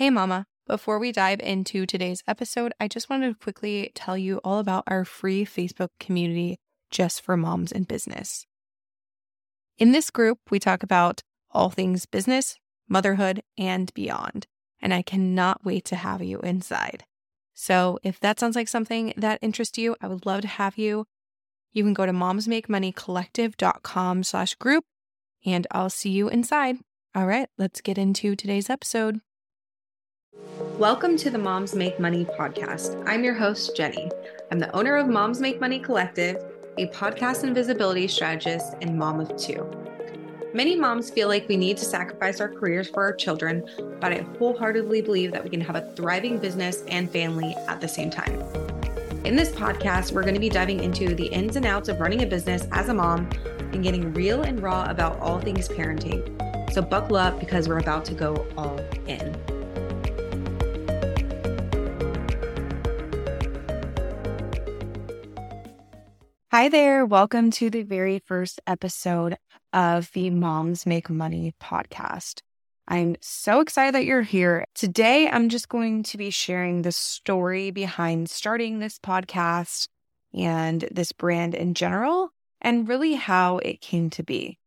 Hey, Mama. Before we dive into today's episode, I just wanted to quickly tell you all about our free Facebook community just for moms in business. In this group, we talk about all things business, motherhood, and beyond. And I cannot wait to have you inside. So if that sounds like something that interests you, I would love to have you. You can go to momsmakemoneycollective.com slash group and I'll see you inside. All right, let's get into today's episode. Welcome to the Moms Make Money podcast. I'm your host, Jenny. I'm the owner of Moms Make Money Collective, a podcast and visibility strategist and mom of two. Many moms feel like we need to sacrifice our careers for our children, but I wholeheartedly believe that we can have a thriving business and family at the same time. In this podcast, we're going to be diving into the ins and outs of running a business as a mom and getting real and raw about all things parenting. So, buckle up because we're about to go all in. Hi there. Welcome to the very first episode of the Moms Make Money podcast. I'm so excited that you're here. Today, I'm just going to be sharing the story behind starting this podcast and this brand in general, and really how it came to be.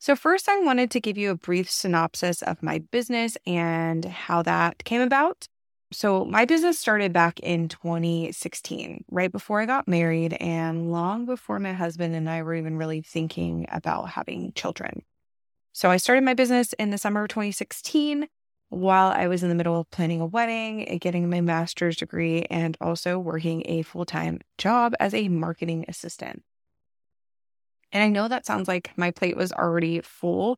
So, first, I wanted to give you a brief synopsis of my business and how that came about. So, my business started back in 2016, right before I got married, and long before my husband and I were even really thinking about having children. So, I started my business in the summer of 2016 while I was in the middle of planning a wedding, getting my master's degree, and also working a full time job as a marketing assistant. And I know that sounds like my plate was already full,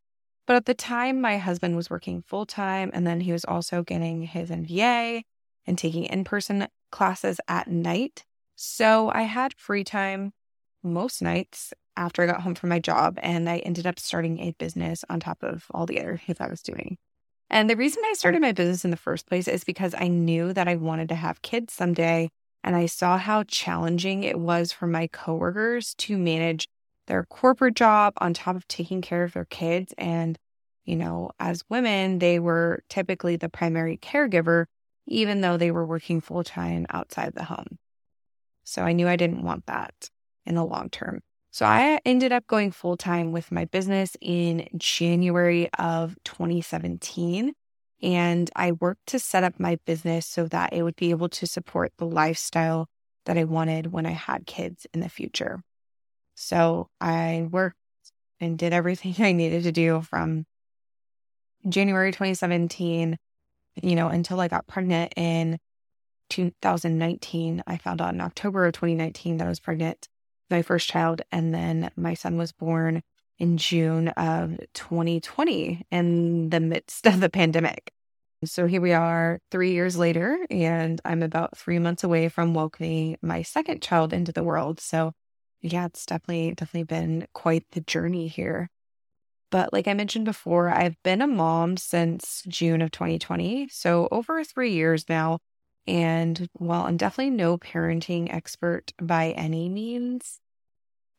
but at the time, my husband was working full time and then he was also getting his MBA and taking in person classes at night. So I had free time most nights after I got home from my job, and I ended up starting a business on top of all the other things I was doing. And the reason I started my business in the first place is because I knew that I wanted to have kids someday. And I saw how challenging it was for my coworkers to manage their corporate job on top of taking care of their kids. And, you know, as women, they were typically the primary caregiver, even though they were working full time outside the home. So I knew I didn't want that in the long term. So I ended up going full time with my business in January of 2017. And I worked to set up my business so that it would be able to support the lifestyle that I wanted when I had kids in the future. So I worked and did everything I needed to do from January 2017, you know, until I got pregnant in 2019. I found out in October of 2019 that I was pregnant, my first child. And then my son was born in June of 2020 in the midst of the pandemic. So here we are three years later, and I'm about three months away from welcoming my second child into the world. So yeah, it's definitely, definitely been quite the journey here. But like I mentioned before, I've been a mom since June of 2020. So over three years now. And while I'm definitely no parenting expert by any means,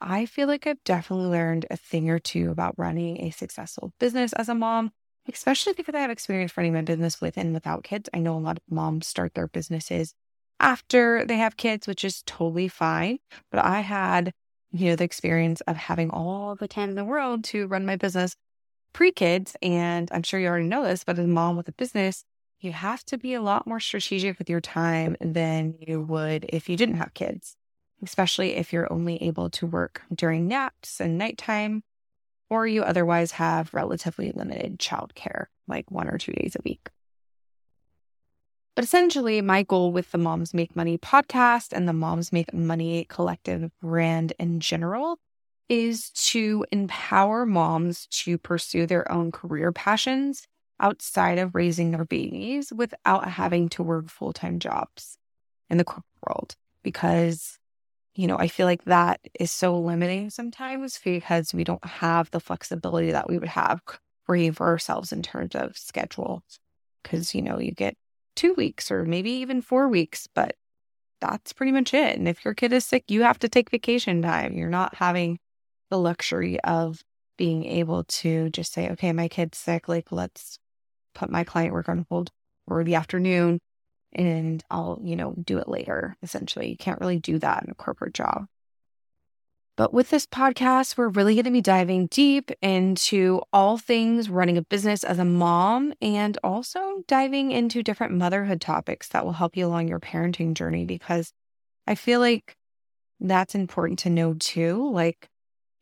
I feel like I've definitely learned a thing or two about running a successful business as a mom, especially because I have experience running my business with and without kids. I know a lot of moms start their businesses after they have kids, which is totally fine. But I had, you know, the experience of having all the time in the world to run my business pre kids. And I'm sure you already know this, but as a mom with a business, you have to be a lot more strategic with your time than you would if you didn't have kids, especially if you're only able to work during naps and nighttime, or you otherwise have relatively limited childcare, like one or two days a week. But essentially, my goal with the Moms Make Money podcast and the Moms Make Money collective brand in general is to empower moms to pursue their own career passions outside of raising their babies without having to work full time jobs in the corporate world. Because, you know, I feel like that is so limiting sometimes because we don't have the flexibility that we would have for ourselves in terms of schedule. Because, you know, you get two weeks or maybe even four weeks, but that's pretty much it. And if your kid is sick, you have to take vacation time. You're not having the luxury of being able to just say, okay, my kid's sick. Like, let's put my client work on hold for the afternoon and I'll, you know, do it later. Essentially, you can't really do that in a corporate job. But with this podcast, we're really going to be diving deep into all things running a business as a mom and also diving into different motherhood topics that will help you along your parenting journey because I feel like that's important to know too. Like,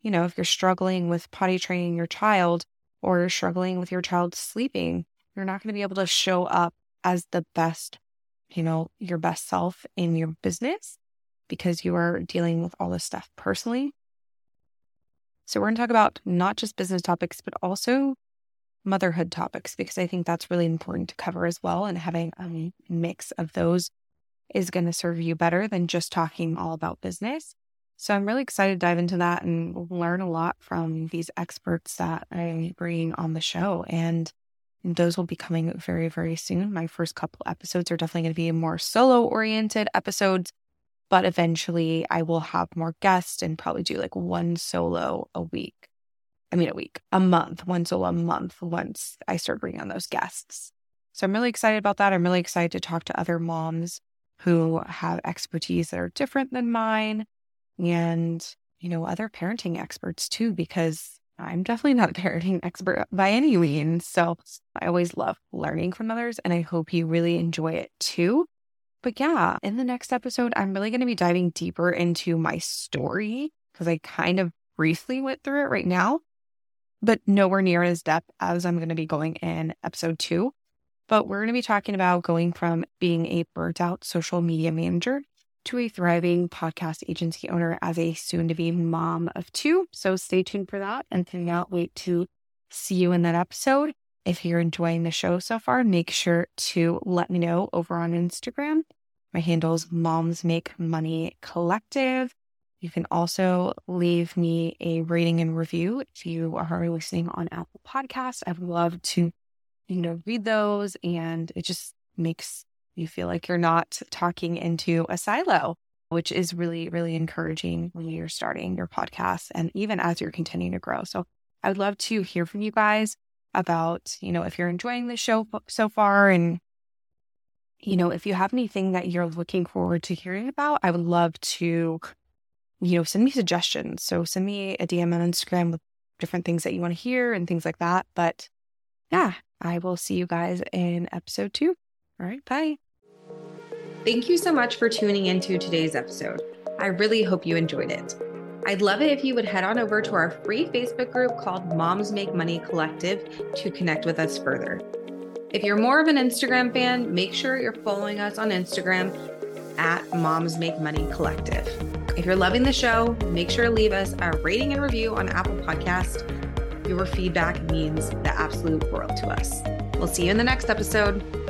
you know, if you're struggling with potty training your child or you're struggling with your child sleeping, you're not going to be able to show up as the best, you know, your best self in your business because you are dealing with all this stuff personally. So, we're going to talk about not just business topics, but also motherhood topics, because I think that's really important to cover as well. And having a mix of those is going to serve you better than just talking all about business. So, I'm really excited to dive into that and learn a lot from these experts that I'm bringing on the show. And those will be coming very, very soon. My first couple episodes are definitely going to be more solo oriented episodes but eventually I will have more guests and probably do like one solo a week. I mean, a week, a month, one solo a month once I start bringing on those guests. So I'm really excited about that. I'm really excited to talk to other moms who have expertise that are different than mine and, you know, other parenting experts too, because I'm definitely not a parenting expert by any means. So I always love learning from others and I hope you really enjoy it too. But yeah, in the next episode, I'm really going to be diving deeper into my story because I kind of briefly went through it right now, but nowhere near as depth as I'm going to be going in episode two. But we're going to be talking about going from being a burnt out social media manager to a thriving podcast agency owner as a soon to be mom of two. So stay tuned for that and cannot wait to see you in that episode. If you're enjoying the show so far, make sure to let me know over on Instagram. My handle is Moms Make Money Collective. You can also leave me a rating and review if you are listening on Apple Podcasts. I would love to, you know, read those and it just makes you feel like you're not talking into a silo, which is really, really encouraging when you're starting your podcast and even as you're continuing to grow. So I would love to hear from you guys about, you know, if you're enjoying the show so far and, you know, if you have anything that you're looking forward to hearing about, I would love to, you know, send me suggestions. So send me a DM on Instagram with different things that you want to hear and things like that. But yeah, I will see you guys in episode two. All right, bye. Thank you so much for tuning into today's episode. I really hope you enjoyed it. I'd love it if you would head on over to our free Facebook group called Moms Make Money Collective to connect with us further. If you're more of an Instagram fan, make sure you're following us on Instagram at Moms Make Money Collective. If you're loving the show, make sure to leave us a rating and review on Apple Podcast. Your feedback means the absolute world to us. We'll see you in the next episode.